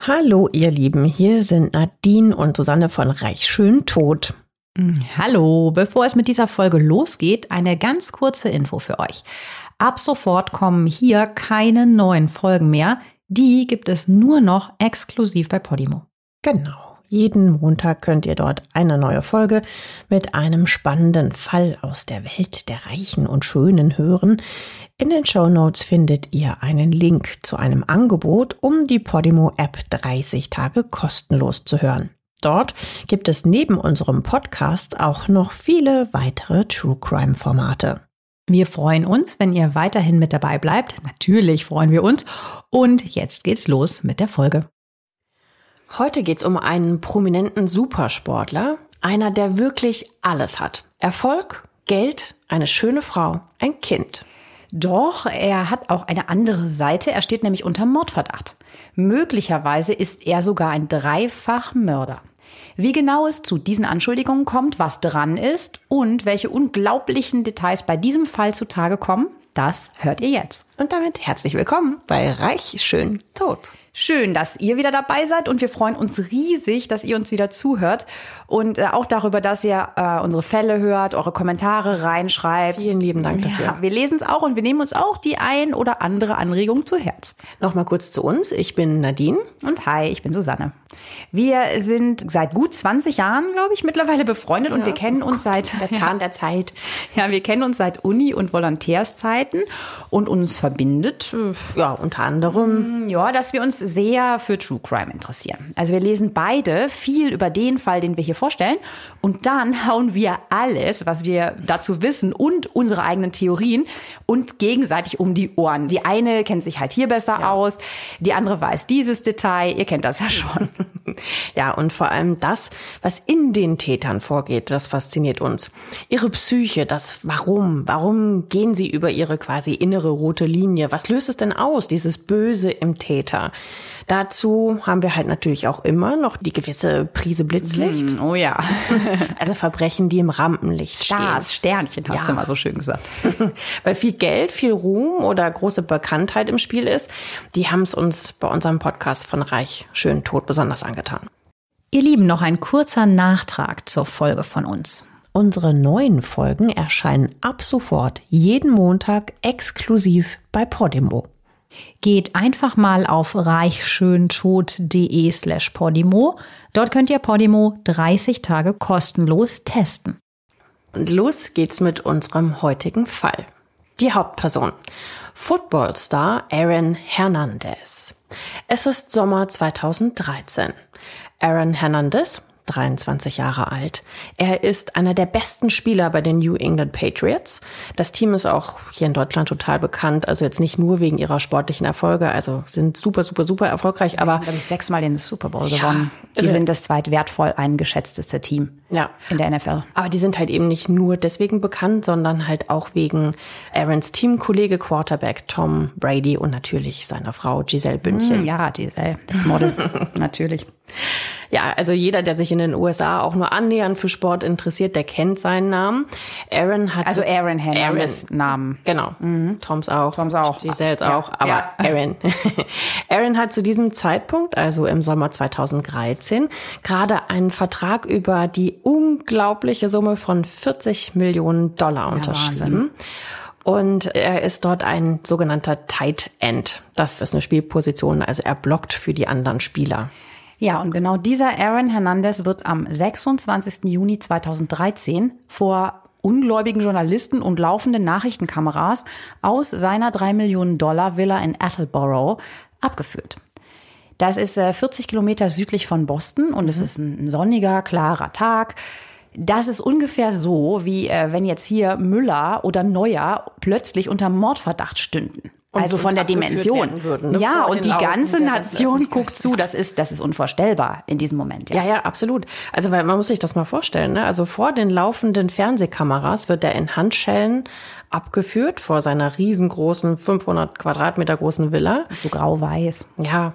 Hallo, ihr Lieben, hier sind Nadine und Susanne von Reich Schön Tot. Hallo, bevor es mit dieser Folge losgeht, eine ganz kurze Info für euch. Ab sofort kommen hier keine neuen Folgen mehr. Die gibt es nur noch exklusiv bei Podimo. Genau. Jeden Montag könnt ihr dort eine neue Folge mit einem spannenden Fall aus der Welt der Reichen und Schönen hören. In den Show Notes findet ihr einen Link zu einem Angebot, um die Podimo App 30 Tage kostenlos zu hören. Dort gibt es neben unserem Podcast auch noch viele weitere True Crime Formate. Wir freuen uns, wenn ihr weiterhin mit dabei bleibt. Natürlich freuen wir uns. Und jetzt geht's los mit der Folge. Heute geht's um einen prominenten Supersportler, einer, der wirklich alles hat. Erfolg, Geld, eine schöne Frau, ein Kind. Doch, er hat auch eine andere Seite. Er steht nämlich unter Mordverdacht. Möglicherweise ist er sogar ein Dreifachmörder. Wie genau es zu diesen Anschuldigungen kommt, was dran ist und welche unglaublichen Details bei diesem Fall zutage kommen, das hört ihr jetzt. Und damit herzlich willkommen bei Reich schön tot. Schön, dass ihr wieder dabei seid und wir freuen uns riesig, dass ihr uns wieder zuhört und äh, auch darüber, dass ihr äh, unsere Fälle hört, eure Kommentare reinschreibt. Vielen lieben Dank dafür. Ja, wir lesen es auch und wir nehmen uns auch die ein oder andere Anregung zu Herz. Nochmal kurz zu uns. Ich bin Nadine. Und hi, ich bin Susanne. Wir sind seit gut 20 Jahren, glaube ich, mittlerweile befreundet ja, und wir kennen uns oh Gott, seit der Zahn der Zeit. Ja, wir kennen uns seit Uni- und Volontärszeiten und uns verbindet, äh, ja, unter anderem, ja, dass wir uns sehr für True Crime interessieren. Also wir lesen beide viel über den Fall, den wir hier vorstellen und dann hauen wir alles, was wir dazu wissen und unsere eigenen Theorien uns gegenseitig um die Ohren. Die eine kennt sich halt hier besser ja. aus, die andere weiß dieses Detail, ihr kennt das ja schon. Ja, und vor allem das, was in den Tätern vorgeht, das fasziniert uns. Ihre Psyche, das Warum, warum gehen sie über ihre quasi innere rote Linie? Was löst es denn aus, dieses Böse im Täter? Dazu haben wir halt natürlich auch immer noch die gewisse Prise Blitzlicht. Mm, oh ja. also Verbrechen, die im Rampenlicht Stars, stehen. Sternchen, hast ja. du mal so schön gesagt. Weil viel Geld, viel Ruhm oder große Bekanntheit im Spiel ist, die haben es uns bei unserem Podcast von Reich schön tot besonders angetan. Ihr Lieben, noch ein kurzer Nachtrag zur Folge von uns. Unsere neuen Folgen erscheinen ab sofort jeden Montag exklusiv bei Podimo. Geht einfach mal auf reichschöntod.de slash Podimo. Dort könnt ihr Podimo 30 Tage kostenlos testen. Und los geht's mit unserem heutigen Fall. Die Hauptperson. Footballstar Aaron Hernandez. Es ist Sommer 2013. Aaron Hernandez 23 Jahre alt. Er ist einer der besten Spieler bei den New England Patriots. Das Team ist auch hier in Deutschland total bekannt. Also jetzt nicht nur wegen ihrer sportlichen Erfolge, also sind super, super, super erfolgreich. Aber ja, ich sechsmal den Super Bowl ja, gewonnen. Die sind das zweitwertvoll eingeschätzteste Team ja. in der NFL. Aber die sind halt eben nicht nur deswegen bekannt, sondern halt auch wegen Aarons Teamkollege Quarterback Tom Brady und natürlich seiner Frau Giselle Bündchen. Mm, ja, Giselle, das Model, natürlich. Ja, also jeder, der sich in den USA auch nur annähernd für Sport interessiert, der kennt seinen Namen. Aaron hat also Aaron Hernandez Namen. Genau. Mhm. Toms auch. Toms auch. Giselles ja. auch, aber ja. Aaron. Aaron hat zu diesem Zeitpunkt, also im Sommer 2013, gerade einen Vertrag über die unglaubliche Summe von 40 Millionen Dollar unterschrieben. Ja, und er ist dort ein sogenannter Tight End. Das ist eine Spielposition, also er blockt für die anderen Spieler. Ja, und genau dieser Aaron Hernandez wird am 26. Juni 2013 vor ungläubigen Journalisten und laufenden Nachrichtenkameras aus seiner 3 Millionen Dollar Villa in Attleboro abgeführt. Das ist 40 äh, Kilometer südlich von Boston und mhm. es ist ein sonniger, klarer Tag. Das ist ungefähr so, wie äh, wenn jetzt hier Müller oder Neuer plötzlich unter Mordverdacht stünden. Also von der Dimension. Würden, ne? Ja, und die ganze Nation guckt zu. Das ist, das ist unvorstellbar in diesem Moment. Ja. ja, ja, absolut. Also, weil man muss sich das mal vorstellen. Ne? Also vor den laufenden Fernsehkameras wird er in Handschellen abgeführt vor seiner riesengroßen 500 Quadratmeter großen Villa. So grau-weiß. Ja,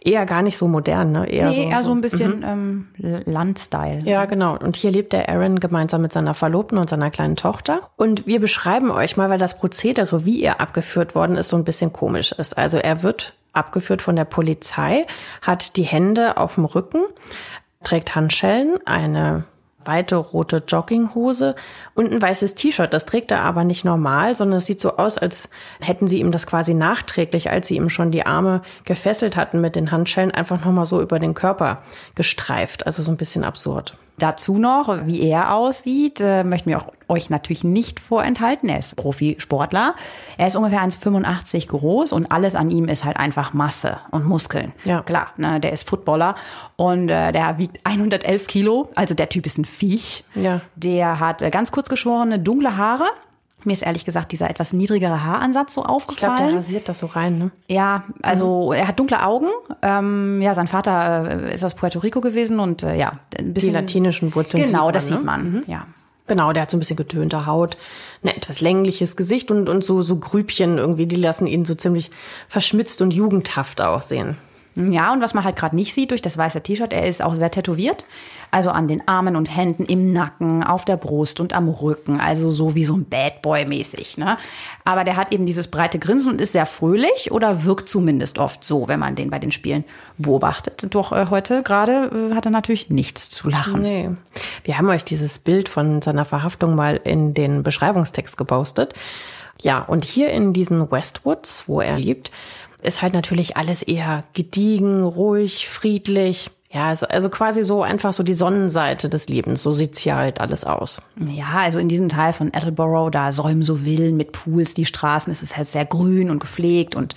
eher gar nicht so modern, ne? Eher, nee, so, eher so ein bisschen mhm. ähm, Landstyle. Ja, genau. Und hier lebt der Aaron gemeinsam mit seiner Verlobten und seiner kleinen Tochter. Und wir beschreiben euch mal, weil das Prozedere, wie er abgeführt worden ist, so ein bisschen komisch ist. Also er wird abgeführt von der Polizei, hat die Hände auf dem Rücken, trägt Handschellen, eine weite rote Jogginghose und ein weißes T-Shirt. Das trägt er aber nicht normal, sondern es sieht so aus, als hätten sie ihm das quasi nachträglich, als sie ihm schon die Arme gefesselt hatten mit den Handschellen, einfach nochmal so über den Körper gestreift. Also so ein bisschen absurd. Dazu noch, wie er aussieht, äh, möchten wir auch euch natürlich nicht vorenthalten. Er ist Profisportler. Er ist ungefähr 1,85 groß und alles an ihm ist halt einfach Masse und Muskeln. Ja. Klar, ne, der ist Footballer und äh, der wiegt 111 Kilo. Also der Typ ist ein Viech. Ja. Der hat äh, ganz kurz geschorene, dunkle Haare. Mir ist ehrlich gesagt dieser etwas niedrigere Haaransatz so aufgefallen. Ich glaube, der rasiert das so rein, ne? Ja, also mhm. er hat dunkle Augen. Ähm, ja, sein Vater äh, ist aus Puerto Rico gewesen und äh, ja, ein bisschen. Die latinischen Wurzeln. Genau, sieht das ne? sieht man, mhm. ja. Genau, der hat so ein bisschen getönte Haut, ein etwas längliches Gesicht und, und so, so Grübchen irgendwie, die lassen ihn so ziemlich verschmitzt und jugendhaft aussehen. Ja, und was man halt gerade nicht sieht durch das weiße T-Shirt, er ist auch sehr tätowiert. Also an den Armen und Händen, im Nacken, auf der Brust und am Rücken. Also so wie so ein Bad Boy mäßig. Ne? Aber der hat eben dieses breite Grinsen und ist sehr fröhlich oder wirkt zumindest oft so, wenn man den bei den Spielen beobachtet. Doch äh, heute gerade äh, hat er natürlich nichts zu lachen. Nee. Wir haben euch dieses Bild von seiner Verhaftung mal in den Beschreibungstext gepostet. Ja, und hier in diesen Westwoods, wo er lebt, ist halt natürlich alles eher gediegen, ruhig, friedlich. Ja, also, also quasi so einfach so die Sonnenseite des Lebens. So sieht's hier halt alles aus. Ja, also in diesem Teil von Attleboro, da säumen so Villen mit Pools die Straßen. Es ist halt sehr grün und gepflegt und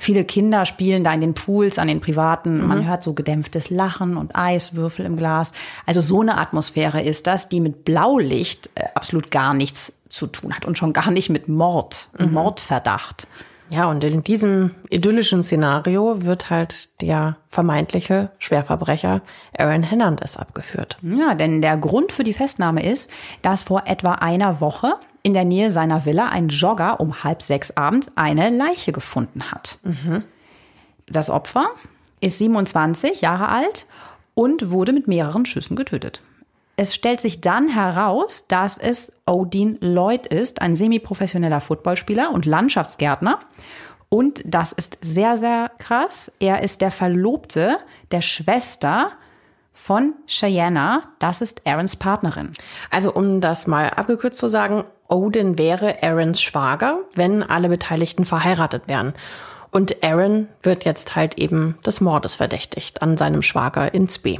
viele Kinder spielen da in den Pools, an den privaten. Mhm. Man hört so gedämpftes Lachen und Eiswürfel im Glas. Also so eine Atmosphäre ist das, die mit Blaulicht äh, absolut gar nichts zu tun hat und schon gar nicht mit Mord, mhm. Mordverdacht. Ja, und in diesem idyllischen Szenario wird halt der vermeintliche Schwerverbrecher Aaron Hernandez abgeführt. Ja, denn der Grund für die Festnahme ist, dass vor etwa einer Woche in der Nähe seiner Villa ein Jogger um halb sechs abends eine Leiche gefunden hat. Mhm. Das Opfer ist 27 Jahre alt und wurde mit mehreren Schüssen getötet. Es stellt sich dann heraus, dass es Odin Lloyd ist, ein semiprofessioneller Footballspieler und Landschaftsgärtner. Und das ist sehr, sehr krass. Er ist der Verlobte der Schwester von Cheyenne. Das ist Aarons Partnerin. Also um das mal abgekürzt zu sagen, Odin wäre Aarons Schwager, wenn alle Beteiligten verheiratet wären. Und Aaron wird jetzt halt eben des Mordes verdächtigt an seinem Schwager in Spee.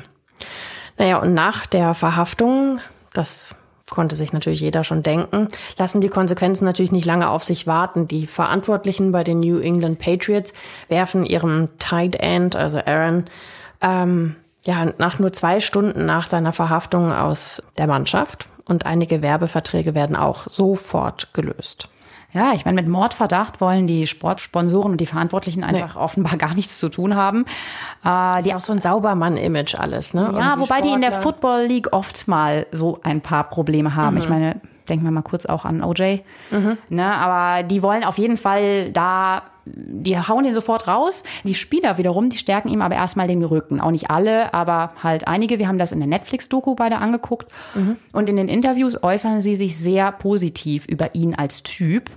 Naja, und nach der Verhaftung, das konnte sich natürlich jeder schon denken, lassen die Konsequenzen natürlich nicht lange auf sich warten. Die Verantwortlichen bei den New England Patriots werfen ihrem Tight End, also Aaron, ähm, ja, nach nur zwei Stunden nach seiner Verhaftung aus der Mannschaft und einige Werbeverträge werden auch sofort gelöst. Ja, ich meine, mit Mordverdacht wollen die Sportsponsoren und die Verantwortlichen einfach nee. offenbar gar nichts zu tun haben. Äh, die ist auch so ein Saubermann-Image alles, ne? Ja, wobei Sportler. die in der Football League oft mal so ein paar Probleme haben. Mhm. Ich meine, denken wir mal kurz auch an OJ. Mhm. Ne, aber die wollen auf jeden Fall da die hauen den sofort raus. Die Spieler wiederum, die stärken ihm aber erstmal den Rücken. Auch nicht alle, aber halt einige. Wir haben das in der Netflix-Doku beide angeguckt. Mhm. Und in den Interviews äußern sie sich sehr positiv über ihn als Typ.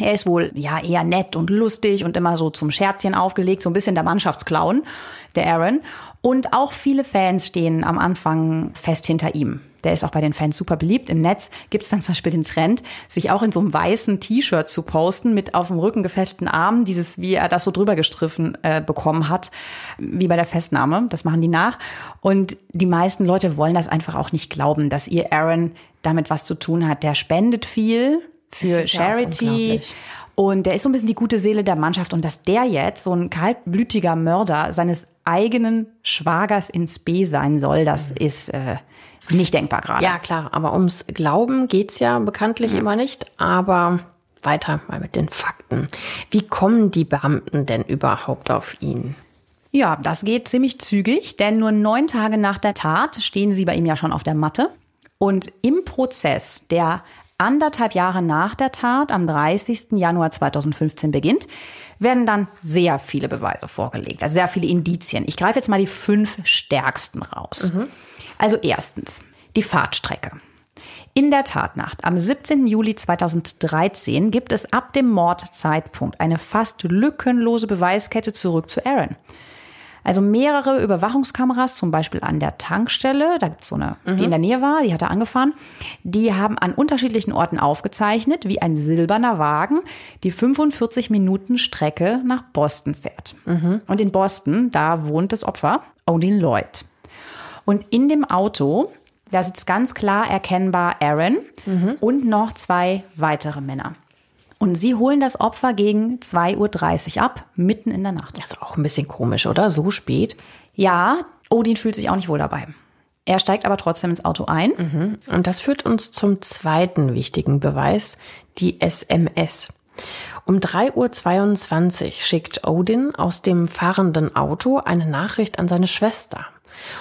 Er ist wohl ja eher nett und lustig und immer so zum Scherzchen aufgelegt, so ein bisschen der Mannschaftsclown, der Aaron. Und auch viele Fans stehen am Anfang fest hinter ihm. Der ist auch bei den Fans super beliebt. Im Netz gibt es dann zum Beispiel den Trend, sich auch in so einem weißen T-Shirt zu posten mit auf dem Rücken gefesselten Armen, dieses, wie er das so drüber gestriffen äh, bekommen hat, wie bei der Festnahme. Das machen die nach. Und die meisten Leute wollen das einfach auch nicht glauben, dass ihr Aaron damit was zu tun hat. Der spendet viel für Charity. Ja und der ist so ein bisschen die gute Seele der Mannschaft. Und dass der jetzt so ein kaltblütiger Mörder seines eigenen Schwagers ins B sein soll, das ist äh, nicht denkbar gerade. Ja, klar. Aber ums Glauben geht's ja bekanntlich ja. immer nicht. Aber weiter mal mit den Fakten. Wie kommen die Beamten denn überhaupt auf ihn? Ja, das geht ziemlich zügig, denn nur neun Tage nach der Tat stehen sie bei ihm ja schon auf der Matte. Und im Prozess, der anderthalb Jahre nach der Tat am 30. Januar 2015 beginnt, werden dann sehr viele Beweise vorgelegt, also sehr viele Indizien. Ich greife jetzt mal die fünf stärksten raus. Mhm. Also erstens, die Fahrtstrecke. In der Tatnacht am 17. Juli 2013 gibt es ab dem Mordzeitpunkt eine fast lückenlose Beweiskette zurück zu Aaron. Also mehrere Überwachungskameras, zum Beispiel an der Tankstelle, da gibt's so eine, die in der Nähe war, die hat er angefahren, die haben an unterschiedlichen Orten aufgezeichnet, wie ein silberner Wagen die 45 Minuten Strecke nach Boston fährt. Und in Boston, da wohnt das Opfer, Odin Lloyd. Und in dem Auto, da sitzt ganz klar erkennbar Aaron und noch zwei weitere Männer. Und sie holen das Opfer gegen 2.30 Uhr ab, mitten in der Nacht. Das ist auch ein bisschen komisch, oder? So spät. Ja, Odin fühlt sich auch nicht wohl dabei. Er steigt aber trotzdem ins Auto ein. Und das führt uns zum zweiten wichtigen Beweis, die SMS. Um 3.22 Uhr schickt Odin aus dem fahrenden Auto eine Nachricht an seine Schwester.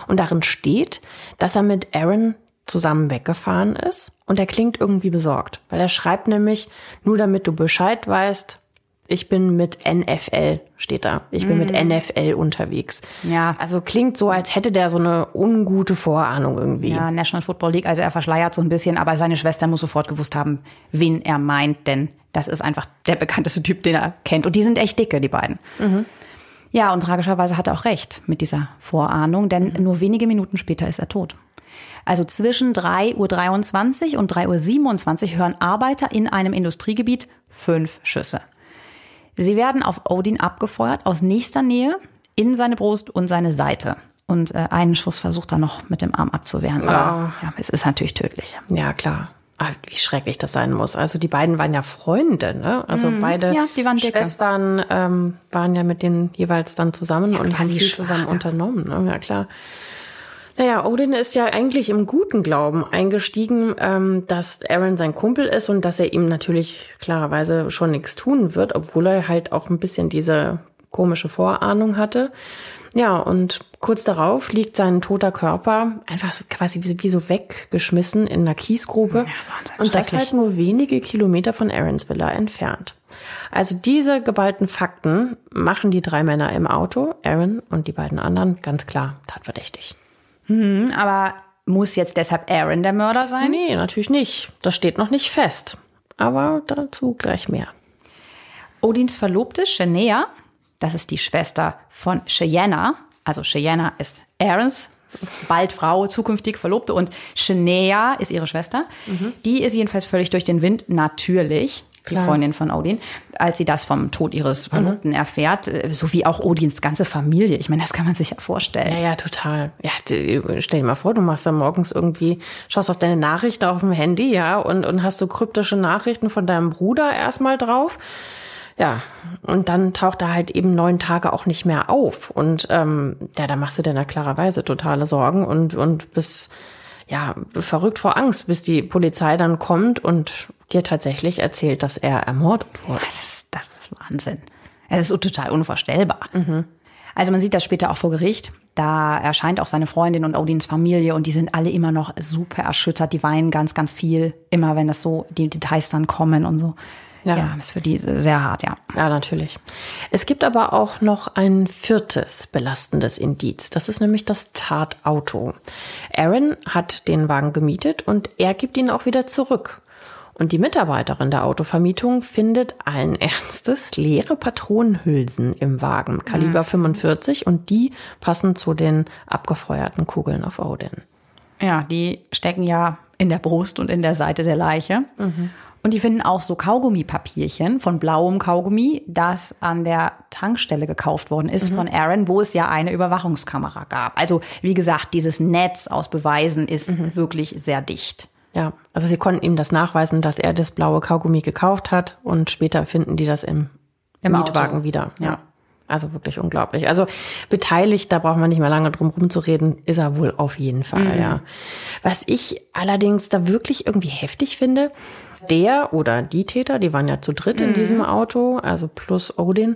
Und darin steht, dass er mit Aaron zusammen weggefahren ist und er klingt irgendwie besorgt, weil er schreibt nämlich, nur damit du Bescheid weißt, ich bin mit NFL, steht da. Ich bin mit NFL unterwegs. Ja. Also klingt so, als hätte der so eine ungute Vorahnung irgendwie. Ja, National Football League, also er verschleiert so ein bisschen, aber seine Schwester muss sofort gewusst haben, wen er meint, denn das ist einfach der bekannteste Typ, den er kennt. Und die sind echt dicke, die beiden. Ja, und tragischerweise hat er auch recht mit dieser Vorahnung, denn nur wenige Minuten später ist er tot. Also zwischen 3.23 Uhr und 3.27 Uhr hören Arbeiter in einem Industriegebiet fünf Schüsse. Sie werden auf Odin abgefeuert aus nächster Nähe in seine Brust und seine Seite. Und äh, einen Schuss versucht er noch mit dem Arm abzuwehren. Aber ja, es ist natürlich tödlich. Ja, klar. Ah, wie schrecklich das sein muss. Also die beiden waren ja Freunde, ne? Also beide Mhm. Ja, die waren dicke. Schwestern ähm, waren ja mit denen jeweils dann zusammen und haben viel zusammen unternommen. Ne? Ja, klar. Naja, Odin ist ja eigentlich im guten Glauben eingestiegen, ähm, dass Aaron sein Kumpel ist und dass er ihm natürlich klarerweise schon nichts tun wird, obwohl er halt auch ein bisschen diese komische Vorahnung hatte. Ja, und kurz darauf liegt sein toter Körper einfach so quasi wie, wie so weggeschmissen in einer Kiesgrube. Wahnsinn, und das halt nur wenige Kilometer von Aarons Villa entfernt. Also diese geballten Fakten machen die drei Männer im Auto, Aaron und die beiden anderen, ganz klar tatverdächtig. Aber muss jetzt deshalb Aaron der Mörder sein? Nee, natürlich nicht. Das steht noch nicht fest. Aber dazu gleich mehr. Odins Verlobte Shania, das ist die Schwester von Cheyenne, also Cheyenne ist Aarons bald Frau, zukünftig Verlobte und Shania ist ihre Schwester. Die ist jedenfalls völlig durch den Wind, natürlich. Die Klar. Freundin von Odin, als sie das vom Tod ihres Verlobten erfährt, äh, so wie auch Odins ganze Familie. Ich meine, das kann man sich ja vorstellen. Ja, ja, total. Ja, stell dir mal vor, du machst da morgens irgendwie, schaust auf deine Nachrichten auf dem Handy, ja, und, und hast so kryptische Nachrichten von deinem Bruder erstmal drauf. Ja, und dann taucht er halt eben neun Tage auch nicht mehr auf. Und ähm, ja, da machst du dir na klarerweise totale Sorgen und, und bist ja verrückt vor Angst, bis die Polizei dann kommt und dir tatsächlich erzählt, dass er ermordet wurde. Das, das ist Wahnsinn. Es ist total unvorstellbar. Also man sieht das später auch vor Gericht. Da erscheint auch seine Freundin und Odins Familie und die sind alle immer noch super erschüttert. Die weinen ganz, ganz viel, immer wenn das so die Details dann kommen und so. Ja. Ja, ist für die sehr hart, ja. Ja, natürlich. Es gibt aber auch noch ein viertes belastendes Indiz. Das ist nämlich das Tatauto. Aaron hat den Wagen gemietet und er gibt ihn auch wieder zurück. Und die Mitarbeiterin der Autovermietung findet allen Ernstes leere Patronenhülsen im Wagen, Kaliber 45, und die passen zu den abgefeuerten Kugeln auf Odin. Ja, die stecken ja in der Brust und in der Seite der Leiche. Und die finden auch so Kaugummipapierchen von blauem Kaugummi, das an der Tankstelle gekauft worden ist von Aaron, wo es ja eine Überwachungskamera gab. Also wie gesagt, dieses Netz aus Beweisen ist wirklich sehr dicht. Ja, also sie konnten ihm das nachweisen, dass er das blaue Kaugummi gekauft hat und später finden die das im, Im Mietwagen Auto. wieder. Ja. Also wirklich unglaublich. Also beteiligt, da braucht man nicht mehr lange drum rumzureden, ist er wohl auf jeden Fall, Mhm. ja. Was ich allerdings da wirklich irgendwie heftig finde, der oder die Täter, die waren ja zu dritt Mhm. in diesem Auto, also plus Odin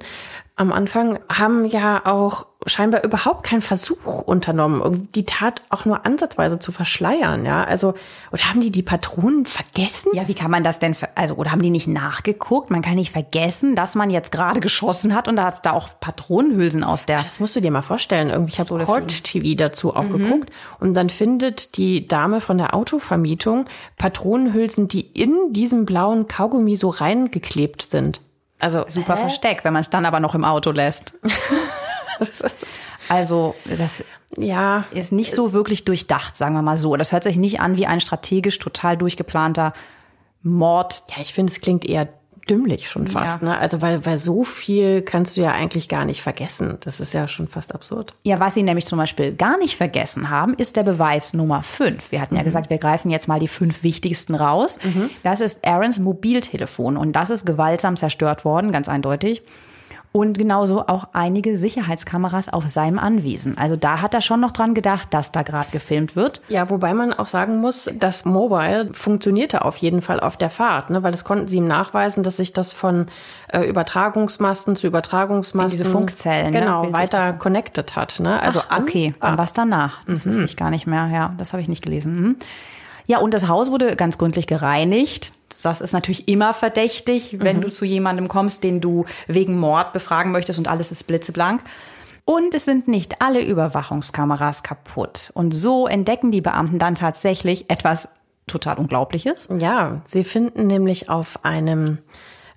am Anfang, haben ja auch scheinbar überhaupt keinen Versuch unternommen, die Tat auch nur ansatzweise zu verschleiern, ja. Also, oder haben die die Patronen vergessen? Ja, wie kann man das denn, also, oder haben die nicht nachgeguckt? Man kann nicht vergessen, dass man jetzt gerade geschossen hat und da hat es da auch Patronenhülsen aus der. Das musst du dir mal vorstellen. Irgendwie, ich habe Court TV dazu auch mhm. geguckt und dann findet die Dame von der Autovermietung Patronenhülsen, die in diesem blauen Kaugummi so reingeklebt sind. Also super Hä? Versteck, wenn man es dann aber noch im Auto lässt. also das ja. ist nicht so wirklich durchdacht, sagen wir mal so. Das hört sich nicht an wie ein strategisch total durchgeplanter Mord. Ja, ich finde, es klingt eher dümmlich schon fast, ja. ne? Also weil, weil so viel kannst du ja eigentlich gar nicht vergessen. Das ist ja schon fast absurd. Ja, was sie nämlich zum Beispiel gar nicht vergessen haben, ist der Beweis Nummer fünf. Wir hatten mhm. ja gesagt, wir greifen jetzt mal die fünf wichtigsten raus. Mhm. Das ist Aarons Mobiltelefon und das ist gewaltsam zerstört worden, ganz eindeutig und genauso auch einige Sicherheitskameras auf seinem Anwesen. Also da hat er schon noch dran gedacht, dass da gerade gefilmt wird. Ja, wobei man auch sagen muss, das Mobile funktionierte auf jeden Fall auf der Fahrt, ne? weil das konnten sie ihm nachweisen, dass sich das von äh, Übertragungsmasten zu Übertragungsmasten, diese Funkzellen, ne? genau, ne? weiter connected hat. Ne? Also Ach, okay, an, was danach? Das mhm. wusste ich gar nicht mehr. Ja, das habe ich nicht gelesen. Mhm. Ja, und das Haus wurde ganz gründlich gereinigt. Das ist natürlich immer verdächtig, wenn mhm. du zu jemandem kommst, den du wegen Mord befragen möchtest und alles ist blitzeblank. Und es sind nicht alle Überwachungskameras kaputt. Und so entdecken die Beamten dann tatsächlich etwas total Unglaubliches. Ja, sie finden nämlich auf einem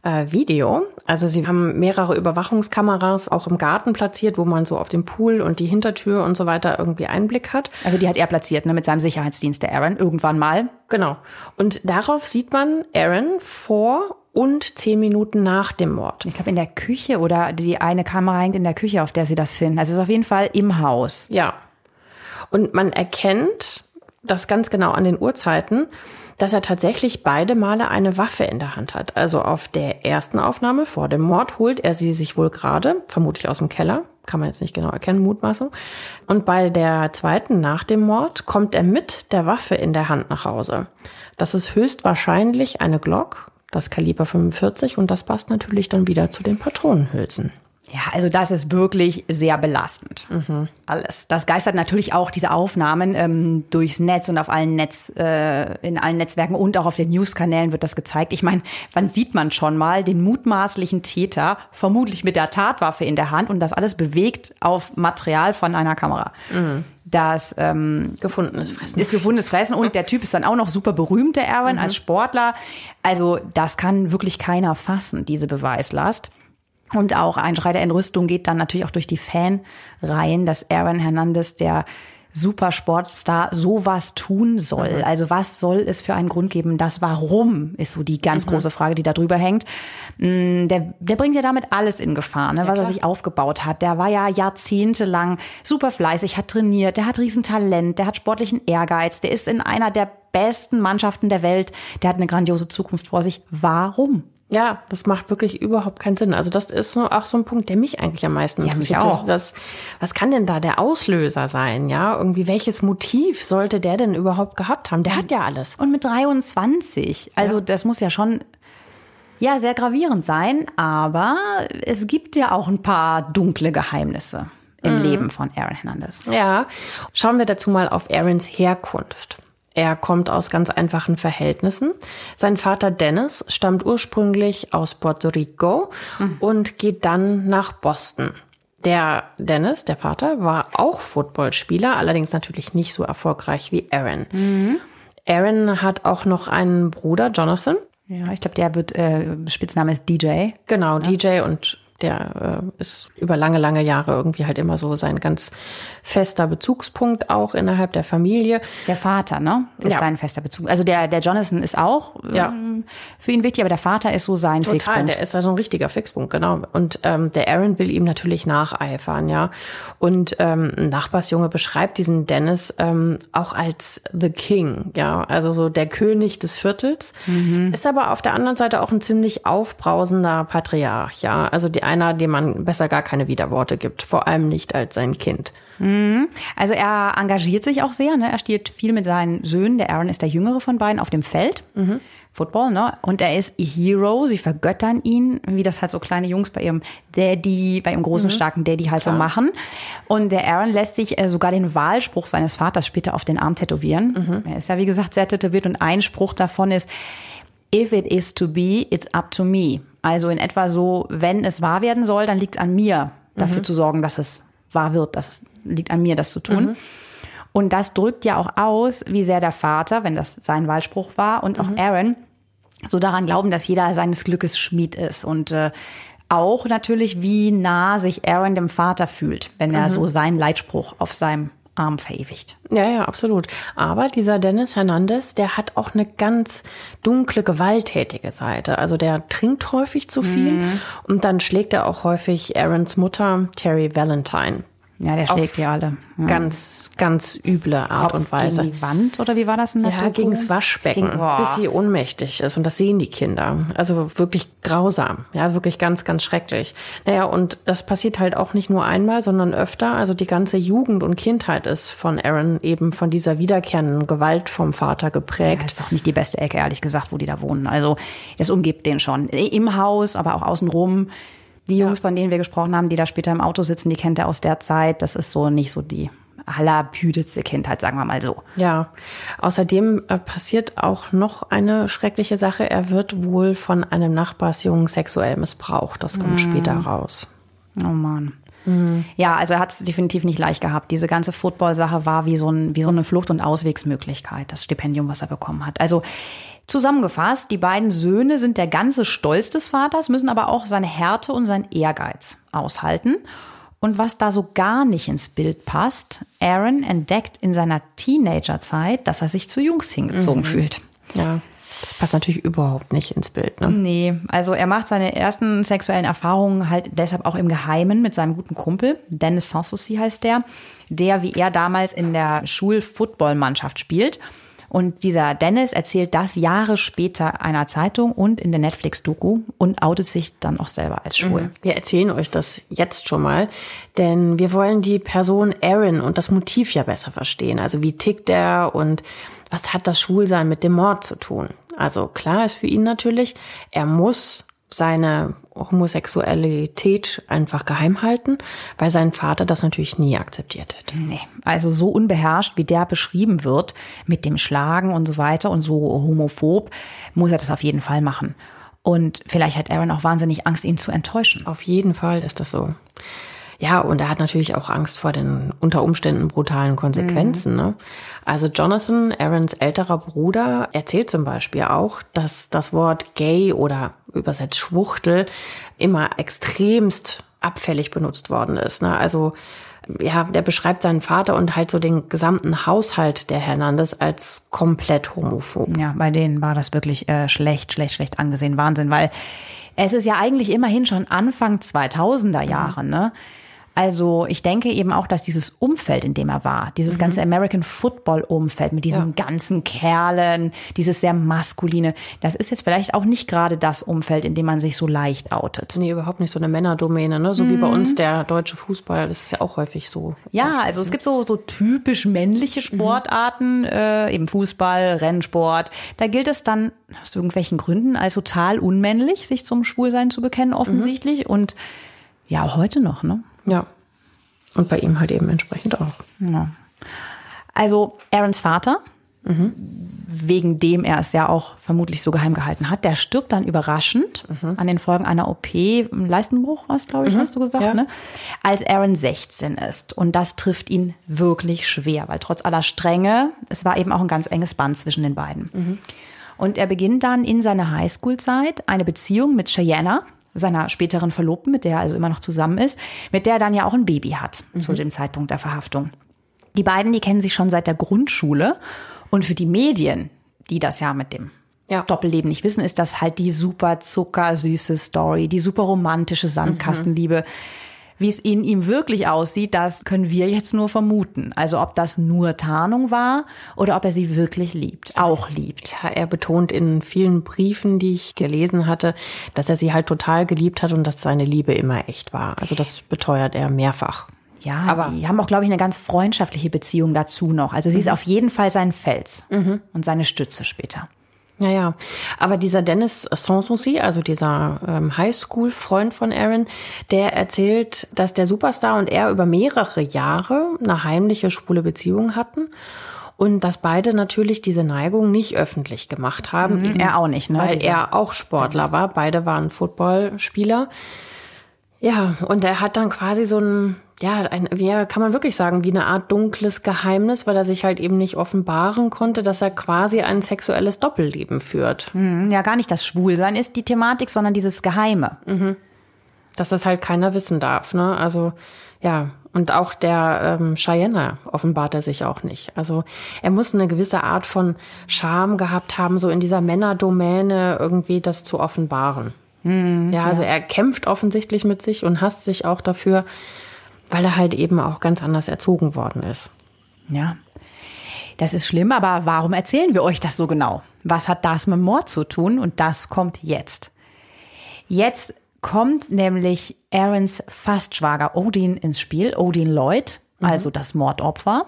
äh, Video. Also sie haben mehrere Überwachungskameras auch im Garten platziert, wo man so auf dem Pool und die Hintertür und so weiter irgendwie Einblick hat. Also die hat er platziert, ne, mit seinem Sicherheitsdienst, der Aaron, irgendwann mal. Genau. Und darauf sieht man Aaron vor und zehn Minuten nach dem Mord. Ich glaube in der Küche oder die eine Kamera hängt in der Küche, auf der sie das finden. Also es ist auf jeden Fall im Haus. Ja. Und man erkennt das ganz genau an den Uhrzeiten dass er tatsächlich beide Male eine Waffe in der Hand hat. Also auf der ersten Aufnahme vor dem Mord holt er sie sich wohl gerade, vermutlich aus dem Keller, kann man jetzt nicht genau erkennen, Mutmaßung. Und bei der zweiten nach dem Mord kommt er mit der Waffe in der Hand nach Hause. Das ist höchstwahrscheinlich eine Glock, das Kaliber 45 und das passt natürlich dann wieder zu den Patronenhülsen. Ja, also das ist wirklich sehr belastend. Mhm. Alles. Das geistert natürlich auch diese Aufnahmen ähm, durchs Netz und auf allen Netz, äh, in allen Netzwerken und auch auf den News-Kanälen wird das gezeigt. Ich meine, wann sieht man schon mal den mutmaßlichen Täter vermutlich mit der Tatwaffe in der Hand und das alles bewegt auf Material von einer Kamera? Mhm. Das ähm, gefundenes Fressen. Ist gefundenes Fressen und der Typ ist dann auch noch super berühmt, der Aaron, mhm. als Sportler. Also das kann wirklich keiner fassen, diese Beweislast. Und auch ein Schrei der Entrüstung geht dann natürlich auch durch die Fanreihen, dass Aaron Hernandez, der Supersportstar, sowas tun soll. Mhm. Also was soll es für einen Grund geben? Das Warum ist so die ganz mhm. große Frage, die da drüber hängt. Mm, der, der bringt ja damit alles in Gefahr, ne, ja, was klar. er sich aufgebaut hat. Der war ja jahrzehntelang super fleißig, hat trainiert, der hat Riesentalent, der hat sportlichen Ehrgeiz, der ist in einer der besten Mannschaften der Welt, der hat eine grandiose Zukunft vor sich. Warum? Ja, das macht wirklich überhaupt keinen Sinn. Also das ist auch so ein Punkt, der mich eigentlich am meisten interessiert. Ja, auch. Das, was kann denn da der Auslöser sein? Ja, irgendwie welches Motiv sollte der denn überhaupt gehabt haben? Der hat ja alles. Und mit 23, also ja. das muss ja schon ja sehr gravierend sein. Aber es gibt ja auch ein paar dunkle Geheimnisse im mhm. Leben von Aaron Hernandez. Ja, schauen wir dazu mal auf Aarons Herkunft. Er kommt aus ganz einfachen Verhältnissen. Sein Vater Dennis stammt ursprünglich aus Puerto Rico mhm. und geht dann nach Boston. Der Dennis, der Vater, war auch Footballspieler, allerdings natürlich nicht so erfolgreich wie Aaron. Mhm. Aaron hat auch noch einen Bruder, Jonathan. Ja, ich glaube, der wird äh, Spitzname ist DJ. Genau, ja. DJ und der äh, ist über lange, lange Jahre irgendwie halt immer so sein ganz fester Bezugspunkt auch innerhalb der Familie. Der Vater, ne? Ist ja. sein fester Bezug. Also der, der Jonathan ist auch ja. ähm, für ihn wichtig, aber der Vater ist so sein Total, Fixpunkt. Der ist also ein richtiger Fixpunkt, genau. Und ähm, der Aaron will ihm natürlich nacheifern, ja. Und ähm, ein Nachbarsjunge beschreibt diesen Dennis ähm, auch als The King, ja, also so der König des Viertels. Mhm. Ist aber auf der anderen Seite auch ein ziemlich aufbrausender Patriarch, ja. Also die einer, dem man besser gar keine Widerworte gibt, vor allem nicht als sein Kind. Also er engagiert sich auch sehr. Ne? Er steht viel mit seinen Söhnen. Der Aaron ist der jüngere von beiden auf dem Feld. Football, ne? Und er ist ihr Hero. Sie vergöttern ihn, wie das halt so kleine Jungs bei ihrem Daddy, bei ihrem großen, starken Daddy halt so machen. Und der Aaron lässt sich äh, sogar den Wahlspruch seines Vaters später auf den Arm tätowieren. Er ist ja, wie gesagt, sehr tätowiert und ein Spruch davon ist, If it is to be, it's up to me. Also in etwa so, wenn es wahr werden soll, dann liegt es an mir, dafür zu sorgen, dass es wahr wird. Das liegt an mir, das zu tun. Und das drückt ja auch aus, wie sehr der Vater, wenn das sein Wahlspruch war, und auch Aaron so daran glauben, dass jeder seines Glückes Schmied ist. Und äh, auch natürlich, wie nah sich Aaron dem Vater fühlt, wenn er so seinen Leitspruch auf seinem Arm verewigt. Ja, ja, absolut. Aber dieser Dennis Hernandez, der hat auch eine ganz dunkle, gewalttätige Seite. Also der trinkt häufig zu viel und dann schlägt er auch häufig Aarons Mutter, Terry Valentine. Ja, der schlägt die alle. Ja. Ganz, ganz üble Art und Weise. Gegen die Wand oder wie war das in der Ja, Doku? gegens Waschbecken, Gegen- bis sie ohnmächtig ist. Und das sehen die Kinder. Also wirklich grausam. Ja, wirklich ganz, ganz schrecklich. Naja, und das passiert halt auch nicht nur einmal, sondern öfter. Also die ganze Jugend und Kindheit ist von Aaron eben von dieser wiederkehrenden Gewalt vom Vater Ja, geprägt. ist doch nicht die beste Ecke, ehrlich gesagt, wo die da wohnen. Also das umgibt den schon. Im Haus, aber auch außenrum. Die Jungs, von denen wir gesprochen haben, die da später im Auto sitzen, die kennt er aus der Zeit. Das ist so nicht so die allerbüdetste Kindheit, sagen wir mal so. Ja, außerdem äh, passiert auch noch eine schreckliche Sache. Er wird wohl von einem Nachbarsjungen sexuell missbraucht. Das kommt später raus. Oh Mann. Ja, also er hat es definitiv nicht leicht gehabt. Diese ganze Football-Sache war wie so, ein, wie so eine Flucht- und Auswegsmöglichkeit, das Stipendium, was er bekommen hat. Also zusammengefasst, die beiden Söhne sind der ganze Stolz des Vaters, müssen aber auch seine Härte und seinen Ehrgeiz aushalten. Und was da so gar nicht ins Bild passt, Aaron entdeckt in seiner Teenagerzeit, dass er sich zu Jungs hingezogen fühlt. Ja, das passt natürlich überhaupt nicht ins Bild. Ne? Nee, also er macht seine ersten sexuellen Erfahrungen halt deshalb auch im Geheimen mit seinem guten Kumpel, Dennis Sanssouci heißt der, der wie er damals in der Schul-Football-Mannschaft spielt. Und dieser Dennis erzählt das Jahre später einer Zeitung und in der Netflix-Doku und outet sich dann auch selber als schwul. Wir erzählen euch das jetzt schon mal, denn wir wollen die Person Aaron und das Motiv ja besser verstehen. Also wie tickt er und was hat das Schwulsein mit dem Mord zu tun? Also klar ist für ihn natürlich, er muss seine Homosexualität einfach geheim halten, weil sein Vater das natürlich nie akzeptiert hätte. Nee, also so unbeherrscht, wie der beschrieben wird, mit dem Schlagen und so weiter und so homophob, muss er das auf jeden Fall machen. Und vielleicht hat Aaron auch wahnsinnig Angst, ihn zu enttäuschen. Auf jeden Fall ist das so. Ja, und er hat natürlich auch Angst vor den unter Umständen brutalen Konsequenzen. Ne? Also Jonathan, Aarons älterer Bruder, erzählt zum Beispiel auch, dass das Wort gay oder übersetzt Schwuchtel immer extremst abfällig benutzt worden ist. Ne? Also ja, der beschreibt seinen Vater und halt so den gesamten Haushalt der Hernandez als komplett homophob. Ja, bei denen war das wirklich äh, schlecht, schlecht, schlecht angesehen. Wahnsinn, weil es ist ja eigentlich immerhin schon Anfang 2000er Jahre, ne? Also ich denke eben auch, dass dieses Umfeld, in dem er war, dieses ganze American Football Umfeld mit diesen ganzen Kerlen, dieses sehr maskuline, das ist jetzt vielleicht auch nicht gerade das Umfeld, in dem man sich so leicht outet. Nee, überhaupt nicht so eine Männerdomäne, ne? So wie bei uns der deutsche Fußball, das ist ja auch häufig so. Ja, also es gibt so, so typisch männliche Sportarten, äh, eben Fußball, Rennsport. Da gilt es dann aus irgendwelchen Gründen als total unmännlich, sich zum Schwulsein zu bekennen, offensichtlich. Und ja, auch heute noch, ne? Ja. Und bei ihm halt eben entsprechend auch. Ja. Also Aarons Vater, wegen dem er es ja auch vermutlich so geheim gehalten hat, der stirbt dann überraschend an den Folgen einer OP, Leistenbruch, was glaube ich, hast du gesagt, Ja. ne? als Aaron 16 ist. Und das trifft ihn wirklich schwer, weil trotz aller Strenge, es war eben auch ein ganz enges Band zwischen den beiden. Und er beginnt dann in seiner Highschool-Zeit eine Beziehung mit Cheyenne, seiner späteren Verlobten, mit der er also immer noch zusammen ist, mit der er dann ja auch ein Baby hat zu dem Zeitpunkt der Verhaftung. Die beiden, die kennen sich schon seit der Grundschule und für die Medien, die das ja mit dem Ja. Doppelleben nicht wissen, ist das halt die super zuckersüße Story, die super romantische Sandkastenliebe. Wie es in ihm wirklich aussieht, das können wir jetzt nur vermuten. Also ob das nur Tarnung war oder ob er sie wirklich liebt, auch liebt. Ja, er betont in vielen Briefen, die ich gelesen hatte, dass er sie halt total geliebt hat und dass seine Liebe immer echt war. Also das beteuert er mehrfach. Ja, aber die haben auch, glaube ich, eine ganz freundschaftliche Beziehung dazu noch. Also sie ist auf jeden Fall sein Fels und seine Stütze später. Ja, ja. Aber dieser Dennis Sanssouci, also dieser ähm, Highschool-Freund von Aaron, der erzählt, dass der Superstar und er über mehrere Jahre eine heimliche schwule Beziehung hatten und dass beide natürlich diese Neigung nicht öffentlich gemacht haben. Mhm, er auch nicht, ne? Weil er auch Sportler war. Beide waren Footballspieler. Ja, und er hat dann quasi so ein, ja, ein, wie kann man wirklich sagen, wie eine Art dunkles Geheimnis, weil er sich halt eben nicht offenbaren konnte, dass er quasi ein sexuelles Doppelleben führt. Hm, Ja, gar nicht das Schwulsein ist die Thematik, sondern dieses Geheime. Dass das halt keiner wissen darf, ne? Also, ja. Und auch der ähm, Cheyenne offenbart er sich auch nicht. Also er muss eine gewisse Art von Scham gehabt haben, so in dieser Männerdomäne irgendwie das zu offenbaren. ja, also er kämpft offensichtlich mit sich und hasst sich auch dafür, weil er halt eben auch ganz anders erzogen worden ist. Ja. Das ist schlimm, aber warum erzählen wir euch das so genau? Was hat das mit Mord zu tun? Und das kommt jetzt. Jetzt kommt nämlich Aarons Fastschwager Odin ins Spiel, Odin Lloyd, also das Mordopfer.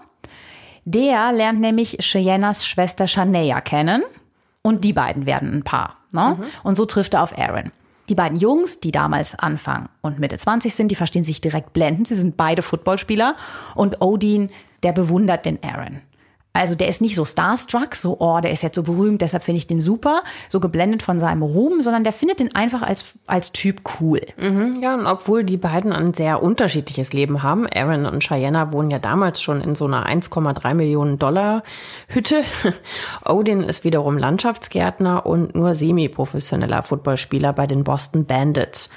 Der lernt nämlich Cheyennas Schwester Shania kennen und die beiden werden ein Paar. Ne? Und so trifft er auf Aaron. Die beiden Jungs, die damals Anfang und Mitte 20 sind, die verstehen sich direkt blendend. Sie sind beide Footballspieler und Odin, der bewundert den Aaron. Also der ist nicht so starstruck, so, oh, der ist jetzt so berühmt, deshalb finde ich den super, so geblendet von seinem Ruhm, sondern der findet den einfach als, als Typ cool. Ja, und obwohl die beiden ein sehr unterschiedliches Leben haben, Aaron und Cheyenne wohnen ja damals schon in so einer 1,3 Millionen Dollar Hütte. Odin ist wiederum Landschaftsgärtner und nur semi-professioneller Footballspieler bei den Boston Bandits.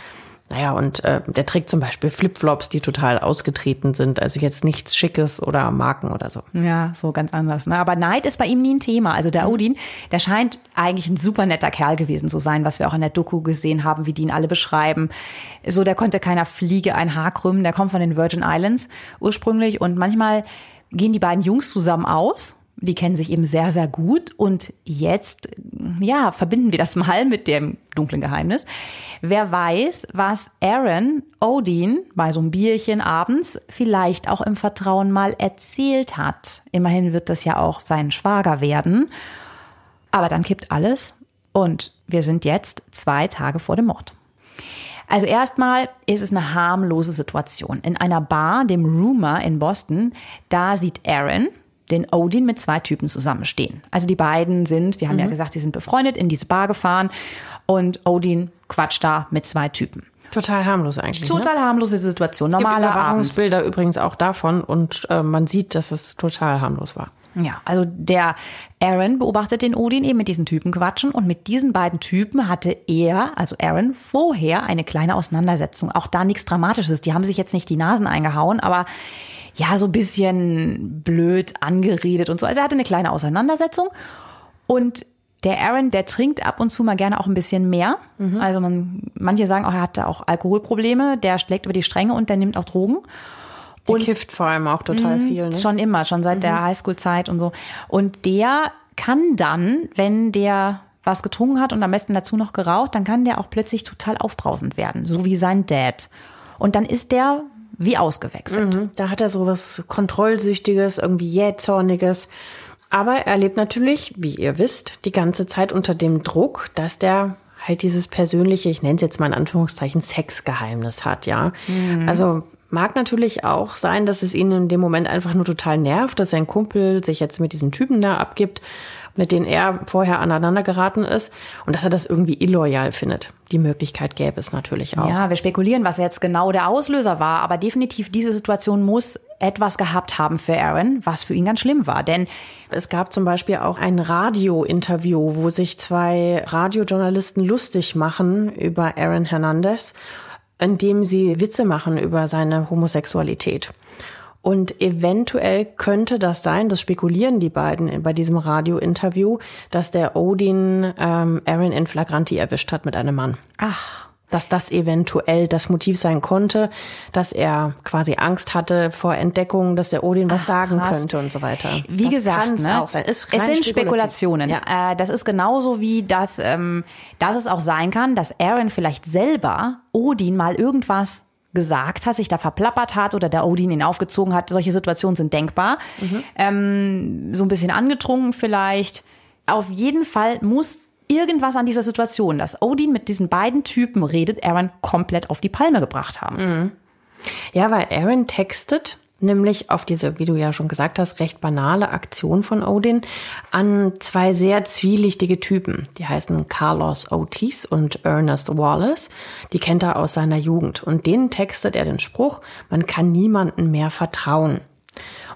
Naja, und äh, der trägt zum Beispiel Flipflops, die total ausgetreten sind. Also jetzt nichts Schickes oder Marken oder so. Ja, so ganz anders. Ne? Aber Neid ist bei ihm nie ein Thema. Also der Odin, der scheint eigentlich ein super netter Kerl gewesen zu sein, was wir auch in der Doku gesehen haben, wie die ihn alle beschreiben. So, der konnte keiner Fliege ein Haar krümmen. Der kommt von den Virgin Islands ursprünglich. Und manchmal gehen die beiden Jungs zusammen aus. Die kennen sich eben sehr, sehr gut. Und jetzt, ja, verbinden wir das mal mit dem dunklen Geheimnis. Wer weiß, was Aaron Odin bei so einem Bierchen abends vielleicht auch im Vertrauen mal erzählt hat. Immerhin wird das ja auch sein Schwager werden. Aber dann kippt alles und wir sind jetzt zwei Tage vor dem Mord. Also erstmal ist es eine harmlose Situation. In einer Bar, dem Rumor in Boston, da sieht Aaron den Odin mit zwei Typen zusammenstehen. Also die beiden sind, wir haben ja gesagt, sie sind befreundet, in diese Bar gefahren und Odin quatscht da mit zwei Typen. Total harmlos eigentlich. Total harmlose Situation, normaler Gibt Abend. Übrigens auch davon und äh, man sieht, dass es total harmlos war. Ja, also der Aaron beobachtet den Odin eben mit diesen Typen quatschen und mit diesen beiden Typen hatte er, also Aaron, vorher eine kleine Auseinandersetzung. Auch da nichts Dramatisches. Die haben sich jetzt nicht die Nasen eingehauen, aber ja, so ein bisschen blöd angeredet und so. Also er hatte eine kleine Auseinandersetzung und der Aaron, der trinkt ab und zu mal gerne auch ein bisschen mehr. Also man, manche sagen auch, er hatte auch Alkoholprobleme, der schlägt über die Stränge und der nimmt auch Drogen. Der Und- kifft vor allem auch total viel. Ne? Schon immer, schon seit der Highschool-Zeit und so. Und der kann dann, wenn der was getrunken hat und am besten dazu noch geraucht, dann kann der auch plötzlich total aufbrausend werden, so wie sein Dad. Und dann ist der wie ausgewechselt. Da hat er so was Kontrollsüchtiges, irgendwie jähzorniges. Aber er lebt natürlich, wie ihr wisst, die ganze Zeit unter dem Druck, dass der halt dieses persönliche, ich nenne es jetzt mal in Anführungszeichen, Sexgeheimnis hat, ja. Also mag natürlich auch sein, dass es ihn in dem Moment einfach nur total nervt, dass sein Kumpel sich jetzt mit diesen Typen da abgibt, mit denen er vorher aneinander geraten ist und dass er das irgendwie illoyal findet. Die Möglichkeit gäbe es natürlich auch. Ja, wir spekulieren, was jetzt genau der Auslöser war, aber definitiv diese Situation muss etwas gehabt haben für Aaron, was für ihn ganz schlimm war. Denn Es gab zum Beispiel auch ein Radio-Interview, wo sich zwei Radiojournalisten lustig machen über Aaron Hernandez, indem sie Witze machen über seine Homosexualität. Und eventuell könnte das sein, das spekulieren die beiden bei diesem Radio-Interview, dass der Odin ähm, Aaron in Flagranti erwischt hat mit einem Mann. ach, Dass das eventuell das Motiv sein konnte, dass er quasi Angst hatte vor Entdeckung, dass der Odin was sagen krass. könnte und so weiter. Wie das gesagt, ne? auch sein. Ist es sind. Spekulationen. Ja. Äh, das ist genauso wie, dass, ähm, dass es auch sein kann, dass Aaron vielleicht selber Odin mal irgendwas gesagt hat, sich da verplappert hat oder der Odin ihn aufgezogen hat. Solche Situationen sind denkbar. Mhm. Ähm, so ein bisschen angetrunken vielleicht. Auf jeden Fall muss irgendwas an dieser Situation, dass Odin mit diesen beiden Typen redet, Aaron komplett auf die Palme gebracht haben. Mhm. Ja, weil Aaron textet nämlich auf diese, wie du ja schon gesagt hast, recht banale Aktion von Odin an zwei sehr zwielichtige Typen. Die heißen Carlos Otis und Ernest Wallace. Die kennt er aus seiner Jugend. Und denen textet er den Spruch, man kann niemanden mehr vertrauen.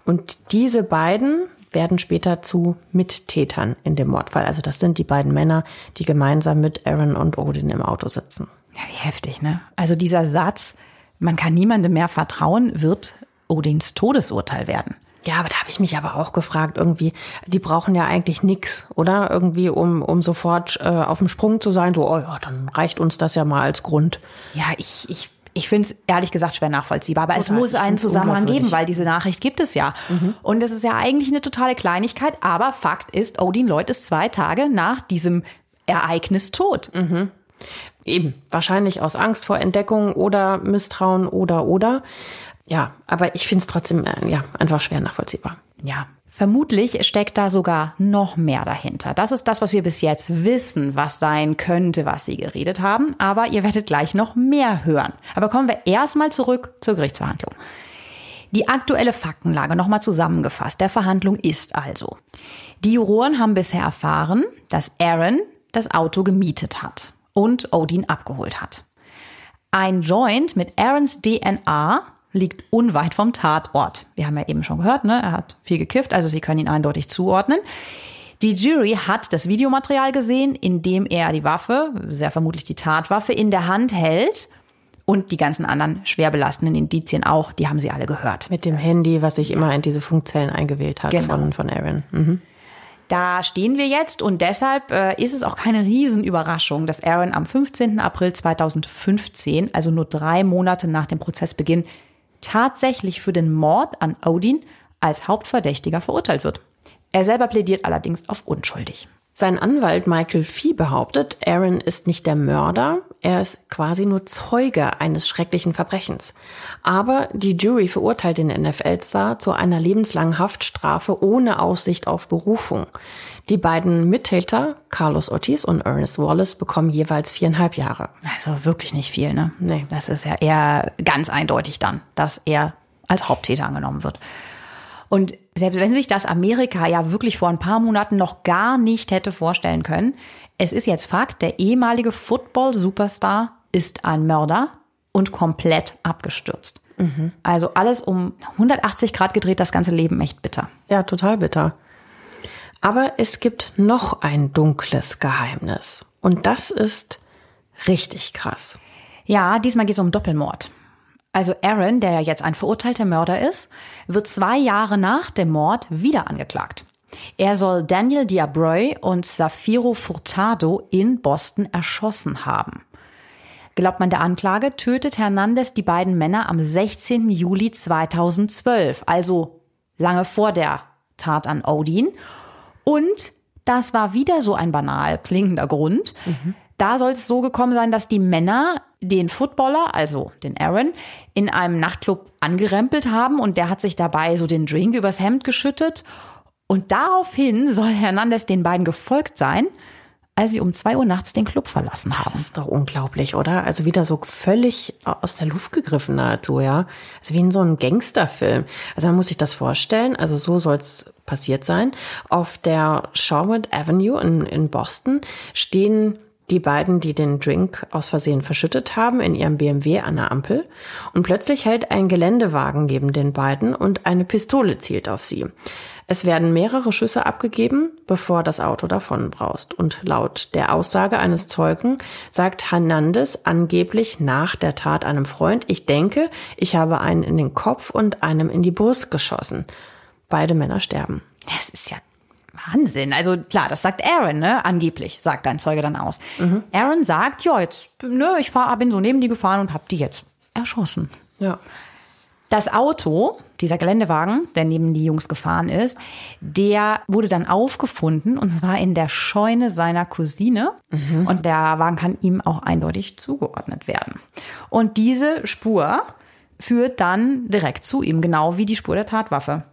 Und diese beiden werden später zu Mittätern in dem Mordfall. Also das sind die beiden Männer, die gemeinsam mit Aaron und Odin im Auto sitzen. Ja, wie heftig, ne? Also dieser Satz, man kann niemandem mehr vertrauen, wird Odins Todesurteil werden. Ja, aber da habe ich mich aber auch gefragt, irgendwie, die brauchen ja eigentlich nix, oder? Irgendwie, um, um sofort äh, auf dem Sprung zu sein, so, oh ja, dann reicht uns das ja mal als Grund. Ja, ich, ich, ich finde es ehrlich gesagt schwer nachvollziehbar, aber Total, es muss einen Zusammenhang geben, weil diese Nachricht gibt es ja. Mhm. Und es ist ja eigentlich eine totale Kleinigkeit, aber Fakt ist, Odin Lloyd ist zwei Tage nach diesem Ereignis tot. Mhm. Eben, wahrscheinlich aus Angst vor Entdeckung oder Misstrauen oder oder. Ja, aber ich finde es trotzdem äh, ja, einfach schwer nachvollziehbar. Ja, Vermutlich steckt da sogar noch mehr dahinter. Das ist das, was wir bis jetzt wissen, was sein könnte, was sie geredet haben. Aber ihr werdet gleich noch mehr hören. Aber kommen wir erstmal zurück zur Gerichtsverhandlung. Die aktuelle Faktenlage nochmal zusammengefasst der Verhandlung ist also. Die Juroren haben bisher erfahren, dass Aaron das Auto gemietet hat und Odin abgeholt hat. Ein Joint mit Aarons DNA liegt unweit vom Tatort. Wir haben ja eben schon gehört, ne? er hat viel gekifft, also Sie können ihn eindeutig zuordnen. Die Jury hat das Videomaterial gesehen, in dem er die Waffe, sehr vermutlich die Tatwaffe, in der Hand hält. Und die ganzen anderen schwer belastenden Indizien auch, die haben sie alle gehört. Mit dem Handy, was sich immer in diese Funkzellen eingewählt hat genau. von, von Aaron. Mhm. Da stehen wir jetzt und deshalb äh, ist es auch keine Riesenüberraschung, dass Aaron am 15. April 2015, also nur drei Monate nach dem Prozessbeginn, tatsächlich für den Mord an Odin als Hauptverdächtiger verurteilt wird. Er selber plädiert allerdings auf unschuldig. Sein Anwalt Michael Fee behauptet, Aaron ist nicht der Mörder, er ist quasi nur Zeuge eines schrecklichen Verbrechens. Aber die Jury verurteilt den NFL-Star zu einer lebenslangen Haftstrafe ohne Aussicht auf Berufung. Die beiden Mittäter, Carlos Ortiz und Ernest Wallace, bekommen jeweils viereinhalb Jahre. Also wirklich nicht viel, ne? Nee. Das ist ja eher ganz eindeutig dann, dass er als Haupttäter angenommen wird. Und selbst wenn sich das Amerika ja wirklich vor ein paar Monaten noch gar nicht hätte vorstellen können, es ist jetzt Fakt, der ehemalige Football-Superstar ist ein Mörder und komplett abgestürzt. Mhm. Also alles um 180 Grad gedreht, das ganze Leben echt bitter. Ja, total bitter. Aber es gibt noch ein dunkles Geheimnis. Und das ist richtig krass. Ja, diesmal geht es um Doppelmord. Also Aaron, der ja jetzt ein verurteilter Mörder ist, wird zwei Jahre nach dem Mord wieder angeklagt. Er soll Daniel Diabreu und Safiro Furtado in Boston erschossen haben. Glaubt man der Anklage, tötet Hernandez die beiden Männer am 16. Juli 2012, also lange vor der Tat an Odin. Und das war wieder so ein banal klingender Grund. Mhm. Da soll es so gekommen sein, dass die Männer den Footballer, also den Aaron, in einem Nachtclub angerempelt haben und der hat sich dabei so den Drink übers Hemd geschüttet. Und daraufhin soll Hernandez den beiden gefolgt sein, als sie um zwei Uhr nachts den Club verlassen haben. Das ist doch unglaublich, oder? Also wieder so völlig aus der Luft gegriffen dazu, ja. Also wie in so einem Gangsterfilm. Also man muss sich das vorstellen. Also so soll es passiert sein. Auf der Sherwood Avenue in, in Boston stehen die beiden, die den Drink aus Versehen verschüttet haben, in ihrem BMW an der Ampel und plötzlich hält ein Geländewagen neben den beiden und eine Pistole zielt auf sie. Es werden mehrere Schüsse abgegeben, bevor das Auto davonbraust. Und laut der Aussage eines Zeugen sagt Hernandez angeblich nach der Tat einem Freund, ich denke, ich habe einen in den Kopf und einem in die Brust geschossen. Beide Männer sterben. Das ist ja Wahnsinn. Also klar, das sagt Aaron, ne? Angeblich, sagt dein Zeuge dann aus. Mhm. Aaron sagt, ja, jetzt, ne, ich fahr, bin so neben die gefahren und hab die jetzt erschossen. Ja. Das Auto, dieser Geländewagen, der neben die Jungs gefahren ist, der wurde dann aufgefunden und zwar in der Scheune seiner Cousine. Und der Wagen kann ihm auch eindeutig zugeordnet werden. Und diese Spur führt dann direkt zu ihm, genau wie die Spur der Tatwaffe.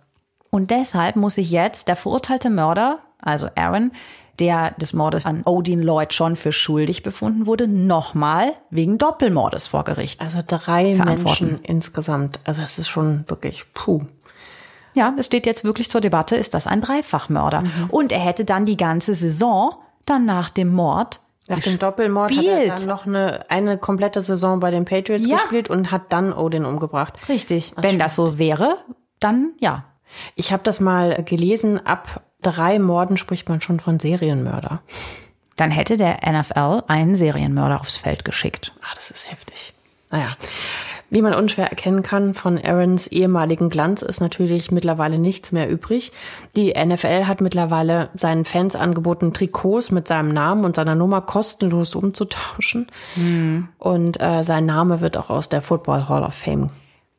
Und deshalb muss sich jetzt der verurteilte Mörder, also Aaron, der des Mordes an Odin Lloyd schon für schuldig befunden wurde, nochmal wegen Doppelmordes vor Gericht. Also drei. Menschen insgesamt. Also es ist schon wirklich puh. Ja, es steht jetzt wirklich zur Debatte, ist das ein Dreifachmörder? Und er hätte dann die ganze Saison dann nach dem Mord Nach dem Doppelmord hat er gespielt. dann noch eine, eine komplette Saison bei den Patriots Ja. gespielt und hat dann Odin umgebracht. Richtig. Wenn das so wäre, dann ja. Ich habe das mal gelesen, ab drei Morden spricht man schon von Serienmörder. Dann hätte der NFL einen Serienmörder aufs Feld geschickt. Ah, das ist heftig. Naja. Wie man unschwer erkennen kann, von Aarons ehemaligen Glanz ist natürlich mittlerweile nichts mehr übrig. Die NFL hat mittlerweile seinen Fans angeboten, Trikots mit seinem Namen und seiner Nummer kostenlos umzutauschen. Und äh, sein Name wird auch aus der Football Hall of Fame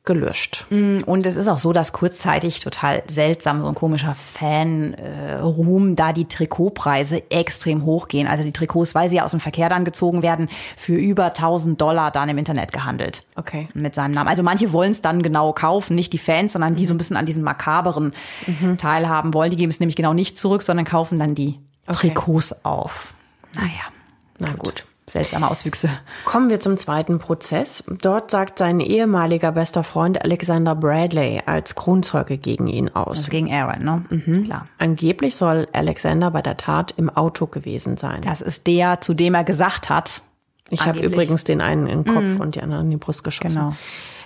gelöscht. Und es ist auch so, dass kurzzeitig total seltsam so ein komischer Fan-Ruhm, da die Trikotpreise extrem hochgehen. Also die Trikots, weil sie ja aus dem Verkehr dann gezogen werden, für über 1000 Dollar dann im Internet gehandelt. Okay. Mit seinem Namen. Also manche wollen es dann genau kaufen, nicht die Fans, sondern die so ein bisschen an diesem makaberen teilhaben wollen. Die geben es nämlich genau nicht zurück, sondern kaufen dann die Okay. Trikots auf. Naja, Na gut. Seltsame Auswüchse. Kommen wir zum zweiten Prozess. Dort sagt sein ehemaliger bester Freund Alexander Bradley als Kronzeuge gegen ihn aus. Das gegen Aaron, ne? Klar. Angeblich soll Alexander bei der Tat im Auto gewesen sein. Das ist der, zu dem er gesagt hat. Ich habe übrigens den einen in den Kopf und die anderen in die Brust geschossen. Genau.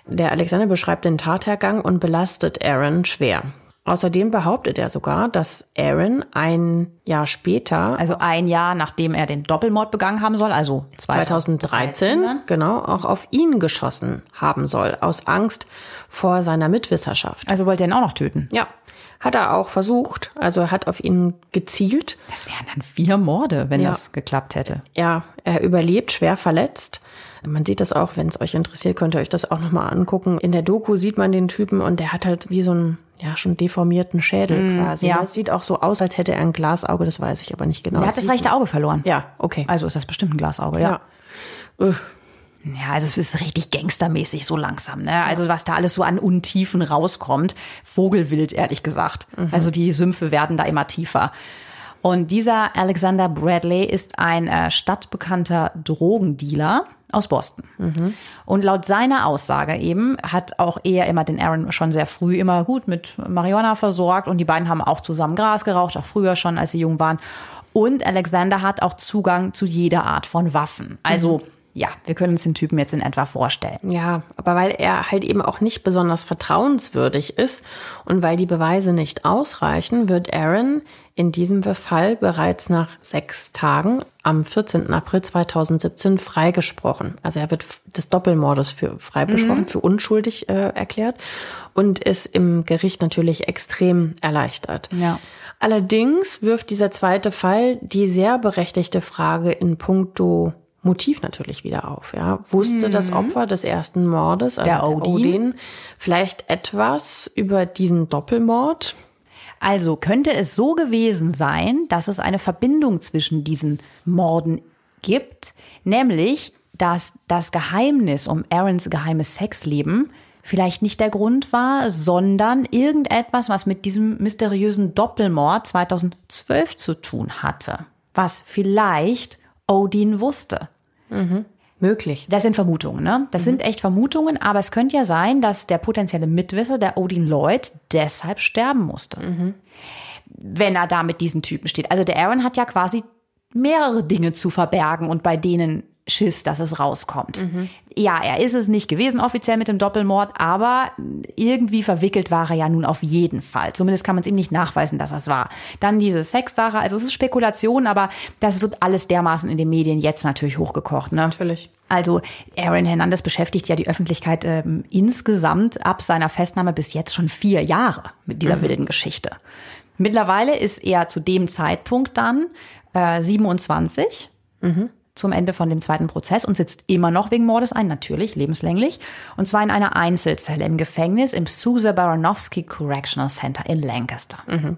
Der Alexander beschreibt den Tathergang und belastet Aaron schwer. Außerdem behauptet er sogar, dass Aaron ein Jahr später, Also ein Jahr, nachdem er den Doppelmord begangen haben soll, also 2013, dann. genau, auch auf ihn geschossen haben soll, aus Angst vor seiner Mitwisserschaft. Also wollte er ihn auch noch töten. Ja, hat er auch versucht. Also er hat auf ihn gezielt. Das wären dann vier Morde, wenn Ja. das geklappt hätte. Ja, er überlebt, schwer verletzt. Man sieht das auch, wenn es euch interessiert, könnt ihr euch das auch nochmal angucken. In der Doku sieht man den Typen und der hat halt wie so einen, ja, schon deformierten Schädel quasi. Mm, ja. Das sieht auch so aus, als hätte er ein Glasauge, das weiß ich aber nicht genau. Er hat das sieht rechte Auge verloren. Ja, okay. Also ist das bestimmt ein Glasauge, ja. ja. Ja, also es ist richtig gangstermäßig so langsam, ne? Also was da alles so an Untiefen rauskommt. Vogelwild, ehrlich gesagt. Also die Sümpfe werden da immer tiefer. Und dieser Alexander Bradley ist ein äh, stadtbekannter Drogendealer aus Boston. Und laut seiner Aussage eben hat auch er immer den Aaron schon sehr früh immer gut mit Marihuana versorgt und die beiden haben auch zusammen Gras geraucht, auch früher schon, als sie jung waren. Und Alexander hat auch Zugang zu jeder Art von Waffen. Also ja, wir können uns den Typen jetzt in etwa vorstellen. Ja, aber weil er halt eben auch nicht besonders vertrauenswürdig ist und weil die Beweise nicht ausreichen, wird Aaron in diesem Fall bereits nach sechs Tagen am 14. April 2017 freigesprochen. Also er wird des Doppelmordes für freigesprochen, für unschuldig äh, erklärt und ist im Gericht natürlich extrem erleichtert. Ja. Allerdings wirft dieser zweite Fall die sehr berechtigte Frage in puncto Motiv natürlich wieder auf. Ja, wusste das Opfer des ersten Mordes, also Der Odin? vielleicht etwas über diesen Doppelmord? Also könnte es so gewesen sein, dass es eine Verbindung zwischen diesen Morden gibt, nämlich, dass das Geheimnis um Aarons geheimes Sexleben vielleicht nicht der Grund war, sondern irgendetwas, was mit diesem mysteriösen Doppelmord 2012 zu tun hatte, was vielleicht Odin wusste. Möglich. Das sind Vermutungen, ne? Das sind echt Vermutungen, aber es könnte ja sein, dass der potenzielle Mitwisser, der Odin Lloyd, deshalb sterben musste. Wenn er da mit diesen Typen steht. Also der Aaron hat ja quasi mehrere Dinge zu verbergen und bei denen Schiss, dass es rauskommt. Ja, er ist es nicht gewesen offiziell mit dem Doppelmord, aber irgendwie verwickelt war er ja nun auf jeden Fall. Zumindest kann man es ihm nicht nachweisen, dass es war. Dann diese Sexsache, also es ist Spekulation, aber das wird alles dermaßen in den Medien jetzt natürlich hochgekocht. Ne? Natürlich. Also Aaron Hernandez beschäftigt ja die Öffentlichkeit ähm, insgesamt ab seiner Festnahme bis jetzt schon vier Jahre mit dieser wilden Geschichte. Mittlerweile ist er zu dem Zeitpunkt dann äh, 27. zum Ende von dem zweiten Prozess und sitzt immer noch wegen Mordes ein, natürlich, lebenslänglich. Und zwar in einer Einzelzelle im Gefängnis im Susa Baranowski Correctional Center in Lancaster. Mhm.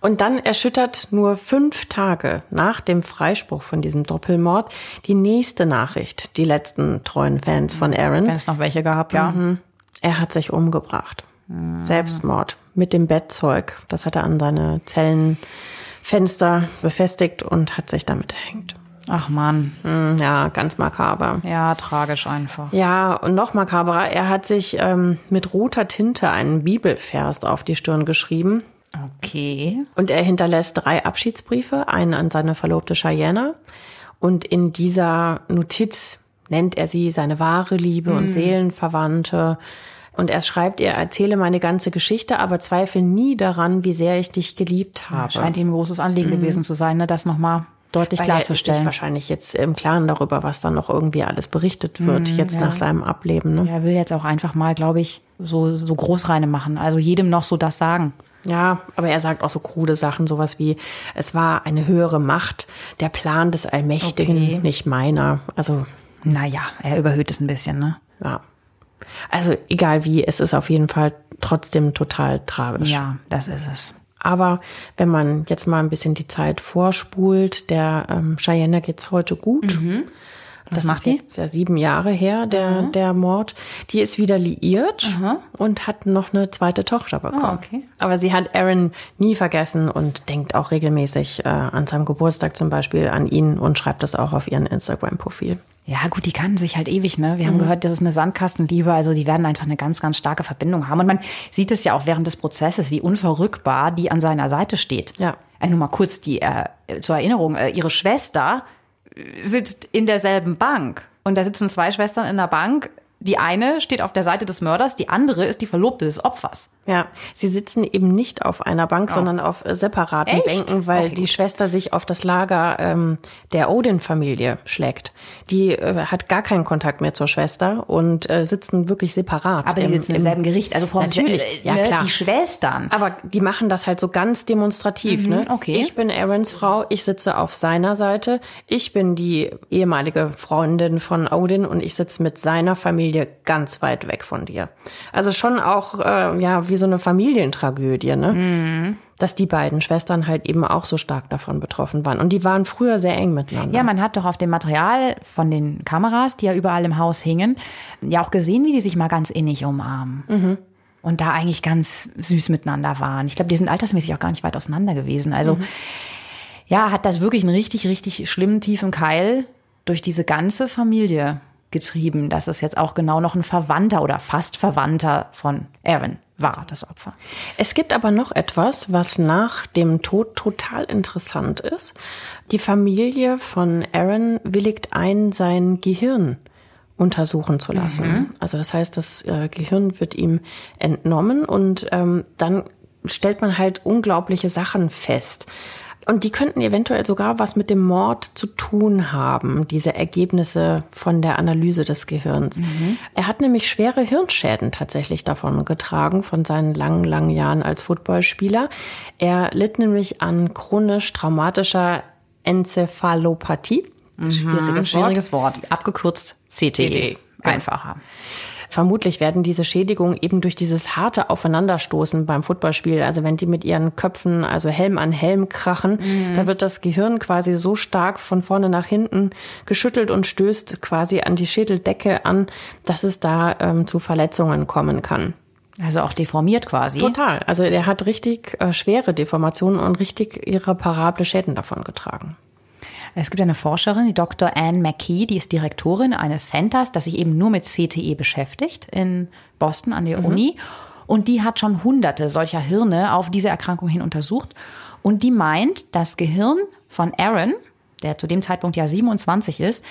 Und dann erschüttert nur fünf Tage nach dem Freispruch von diesem Doppelmord die nächste Nachricht, die letzten treuen Fans von Aaron. Wenn es noch welche gab, ja. Mhm. Er hat sich umgebracht. Mhm. Selbstmord mit dem Bettzeug. Das hat er an seine Zellenfenster befestigt und hat sich damit erhängt. Ach man. Hm, ja, ganz makaber. Ja, tragisch einfach. Ja, und noch makaberer, er hat sich ähm, mit roter Tinte einen Bibelvers auf die Stirn geschrieben. Okay. Und er hinterlässt drei Abschiedsbriefe, einen an seine Verlobte Cheyenne. Und in dieser Notiz nennt er sie seine wahre Liebe hm. und Seelenverwandte. Und er schreibt ihr, erzähle meine ganze Geschichte, aber zweifle nie daran, wie sehr ich dich geliebt habe. Ja, scheint ihm ein großes Anliegen mhm. gewesen zu sein, ne, das nochmal deutlich Weil klarzustellen. Er ist wahrscheinlich jetzt im Klaren darüber, was dann noch irgendwie alles berichtet wird, mhm, jetzt ja. nach seinem Ableben. Ne? Er will jetzt auch einfach mal, glaube ich, so, so Großreine machen. Also jedem noch so das sagen. Ja, aber er sagt auch so krude Sachen, sowas wie, es war eine höhere Macht, der Plan des Allmächtigen, okay. nicht meiner. Also. Naja, er überhöht es ein bisschen, ne? Ja. Also egal wie, es ist auf jeden Fall trotzdem total tragisch. Ja, das ist es. Aber wenn man jetzt mal ein bisschen die Zeit vorspult, der ähm, Cheyenne geht's heute gut. Mhm. Was das macht die? Jetzt ja sieben Jahre her, der, mhm. der Mord. Die ist wieder liiert mhm. und hat noch eine zweite Tochter bekommen. Oh, okay. Aber sie hat Aaron nie vergessen und denkt auch regelmäßig äh, an seinem Geburtstag zum Beispiel an ihn und schreibt das auch auf ihren Instagram-Profil. Ja, gut, die kannten sich halt ewig, ne? Wir mhm. haben gehört, das ist eine Sandkastenliebe, also die werden einfach eine ganz, ganz starke Verbindung haben. Und man sieht es ja auch während des Prozesses, wie unverrückbar die an seiner Seite steht. Ja. Äh, nur mal kurz die äh, zur Erinnerung, äh, ihre Schwester sitzt in derselben Bank. Und da sitzen zwei Schwestern in der Bank. Die eine steht auf der Seite des Mörders, die andere ist die Verlobte des Opfers. Ja, sie sitzen eben nicht auf einer Bank, oh. sondern auf äh, separaten Echt? Bänken, weil okay, die. Schwester sich auf das Lager ähm, der Odin-Familie schlägt. Die äh, hat gar keinen Kontakt mehr zur Schwester und äh, sitzen wirklich separat. Aber die sitzen im, im selben Gericht, also vor natürlich, äh, ja ne, klar. Die Schwestern. Aber die machen das halt so ganz demonstrativ. Mhm, ne? Okay. Ich bin Aarons Frau, ich sitze auf seiner Seite. Ich bin die ehemalige Freundin von Odin und ich sitze mit seiner Familie ganz weit weg von dir. Also schon auch äh, ja wie so eine Familientragödie, ne? Mhm. Dass die beiden Schwestern halt eben auch so stark davon betroffen waren. Und die waren früher sehr eng miteinander. Ja, man hat doch auf dem Material von den Kameras, die ja überall im Haus hingen, ja auch gesehen, wie die sich mal ganz innig umarmen. Mhm. Und da eigentlich ganz süß miteinander waren. Ich glaube, die sind altersmäßig auch gar nicht weit auseinander gewesen. Also, mhm. ja, hat das wirklich einen richtig, richtig schlimmen, tiefen Keil durch diese ganze Familie getrieben, dass es jetzt auch genau noch ein Verwandter oder fast Verwandter von Aaron war, das Opfer. Es gibt aber noch etwas, was nach dem Tod total interessant ist. Die Familie von Aaron willigt ein, sein Gehirn untersuchen zu lassen. Mhm. Also das heißt, das äh, Gehirn wird ihm entnommen und ähm, dann stellt man halt unglaubliche Sachen fest. Und die könnten eventuell sogar was mit dem Mord zu tun haben, diese Ergebnisse von der Analyse des Gehirns. Mhm. Er hat nämlich schwere Hirnschäden tatsächlich davon getragen, von seinen langen, langen Jahren als Footballspieler. Er litt nämlich an chronisch traumatischer Enzephalopathie. Mhm. Schwieriges, Schwieriges Wort. Wort. Abgekürzt CTE. CTE. Einfacher. Vermutlich werden diese Schädigungen eben durch dieses harte Aufeinanderstoßen beim Footballspiel, also wenn die mit ihren Köpfen, also Helm an Helm krachen, mhm. da wird das Gehirn quasi so stark von vorne nach hinten geschüttelt und stößt quasi an die Schädeldecke an, dass es da ähm, zu Verletzungen kommen kann. Also auch deformiert quasi. Total. Also er hat richtig äh, schwere Deformationen und richtig irreparable Schäden davon getragen. Es gibt eine Forscherin, die Dr. Anne McKee, die ist Direktorin eines Centers, das sich eben nur mit CTE beschäftigt in Boston an der mhm. Uni. Und die hat schon hunderte solcher Hirne auf diese Erkrankung hin untersucht. Und die meint, das Gehirn von Aaron, der zu dem Zeitpunkt ja 27 ist,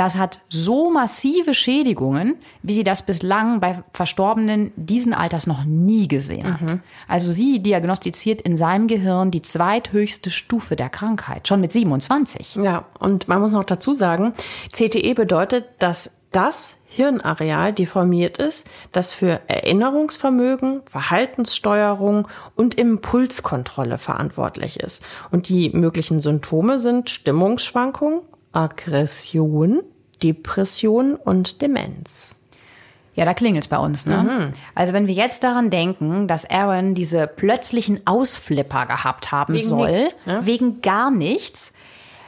das hat so massive Schädigungen, wie sie das bislang bei Verstorbenen diesen Alters noch nie gesehen hat. Mhm. Also sie diagnostiziert in seinem Gehirn die zweithöchste Stufe der Krankheit, schon mit 27. Ja, und man muss noch dazu sagen, CTE bedeutet, dass das Hirnareal deformiert ist, das für Erinnerungsvermögen, Verhaltenssteuerung und Impulskontrolle verantwortlich ist. Und die möglichen Symptome sind Stimmungsschwankungen, Aggression, Depression und Demenz. Ja, da klingelt's bei uns, ne? Mhm. Also wenn wir jetzt daran denken, dass Aaron diese plötzlichen Ausflipper gehabt haben Wegen soll, nix, ne? wegen gar nichts,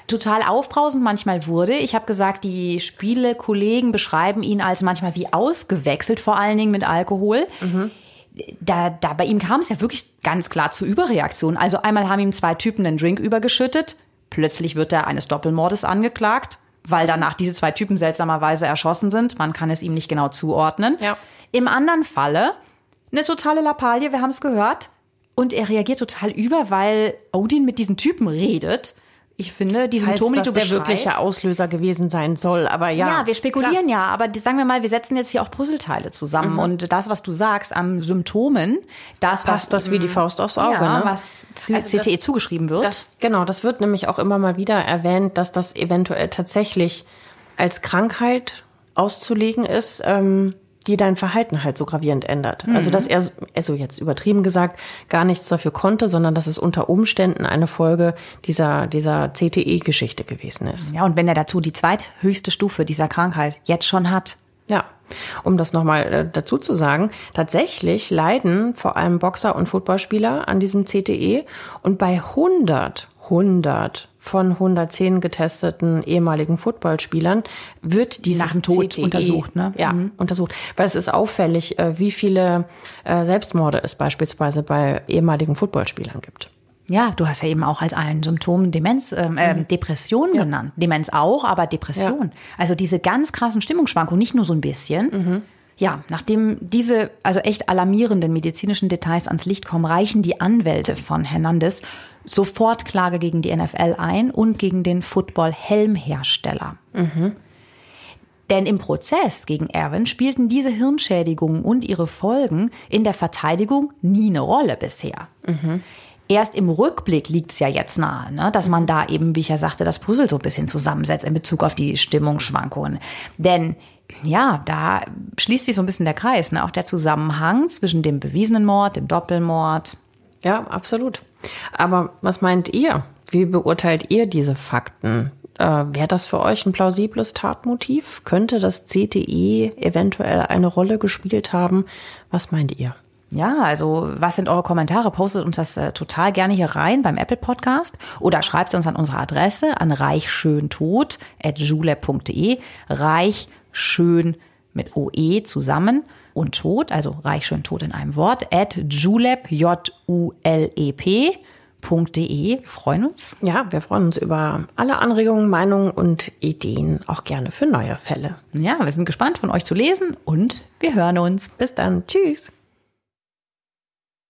total aufbrausend manchmal wurde. Ich habe gesagt, die Spielekollegen beschreiben ihn als manchmal wie ausgewechselt, vor allen Dingen mit Alkohol. Da, da bei ihm kam es ja wirklich ganz klar zu Überreaktionen. Also einmal haben ihm zwei Typen einen Drink übergeschüttet, plötzlich wird er eines Doppelmordes angeklagt, weil danach diese zwei Typen seltsamerweise erschossen sind. Man kann es ihm nicht genau zuordnen. Ja. Im anderen Falle eine totale Lappalie, wir haben es gehört. Und er reagiert total über, weil Odin mit diesen Typen redet. Ich finde, die Falls Symptome, die du der wirkliche Auslöser gewesen sein soll, aber ja. ja, wir spekulieren ja, aber sagen wir mal, wir setzen jetzt hier auch Puzzleteile zusammen und das, was du sagst an Symptomen, das, was Passt das wie die Faust aufs Auge, ja, ne? was Also CTE das- zugeschrieben wird. Das, genau, das wird nämlich auch immer mal wieder erwähnt, dass das eventuell tatsächlich als Krankheit auszulegen ist, ähm, die dein Verhalten halt so gravierend ändert. Also dass er, also jetzt übertrieben gesagt, gar nichts dafür konnte, sondern dass es unter Umständen eine Folge dieser, dieser CTE-Geschichte gewesen ist. ja, und wenn er dazu die zweithöchste Stufe dieser Krankheit jetzt schon hat, Ja, um das nochmal äh, dazu zu sagen, tatsächlich leiden vor allem Boxer und Footballspieler an diesem CTE und bei 100, 100 von 110 getesteten ehemaligen Footballspielern wird dieses Nach dem Tod CTE, untersucht, ne? Ja, untersucht. Weil es ist auffällig, äh, wie viele äh, Selbstmorde es beispielsweise bei ehemaligen Footballspielern gibt. ja, du hast ja eben auch als ein Symptom Demenz, ähm, ähm, Depression genannt. Demenz auch, aber Depression. Also diese ganz krassen Stimmungsschwankungen, nicht nur so ein bisschen. Ja, nachdem diese also echt alarmierenden medizinischen Details ans Licht kommen, reichen die Anwälte von Hernandez sofort Klage gegen die NFL ein und gegen den Football-Helmhersteller. Denn im Prozess gegen Erwin spielten diese Hirnschädigungen und ihre Folgen in der Verteidigung nie eine Rolle bisher. Erst im Rückblick liegt es ja jetzt nahe, ne, dass man da eben, wie ich ja sagte, das Puzzle so ein bisschen zusammensetzt in Bezug auf die Stimmungsschwankungen. Denn ja, da schließt sich so ein bisschen der Kreis, ne? auch der Zusammenhang zwischen dem bewiesenen Mord, dem Doppelmord. Ja, absolut. Aber was meint ihr? Wie beurteilt ihr diese Fakten? Äh, Wäre das für euch ein plausibles Tatmotiv? Könnte das CTE eventuell eine Rolle gespielt haben? Was meint ihr? Ja, also was sind eure Kommentare? Postet uns das äh, total gerne hier rein beim Apple Podcast oder schreibt uns an unsere Adresse an reichschöntod.julep.de. Reichschön mit OE zusammen und Tod, also reichschöntod in einem Wort, at julep, J-U-L-E-P. .de. Wir freuen uns. Ja, wir freuen uns über alle Anregungen, Meinungen und Ideen, auch gerne für neue Fälle. Ja, wir sind gespannt von euch zu lesen und wir hören uns. Bis dann. Tschüss.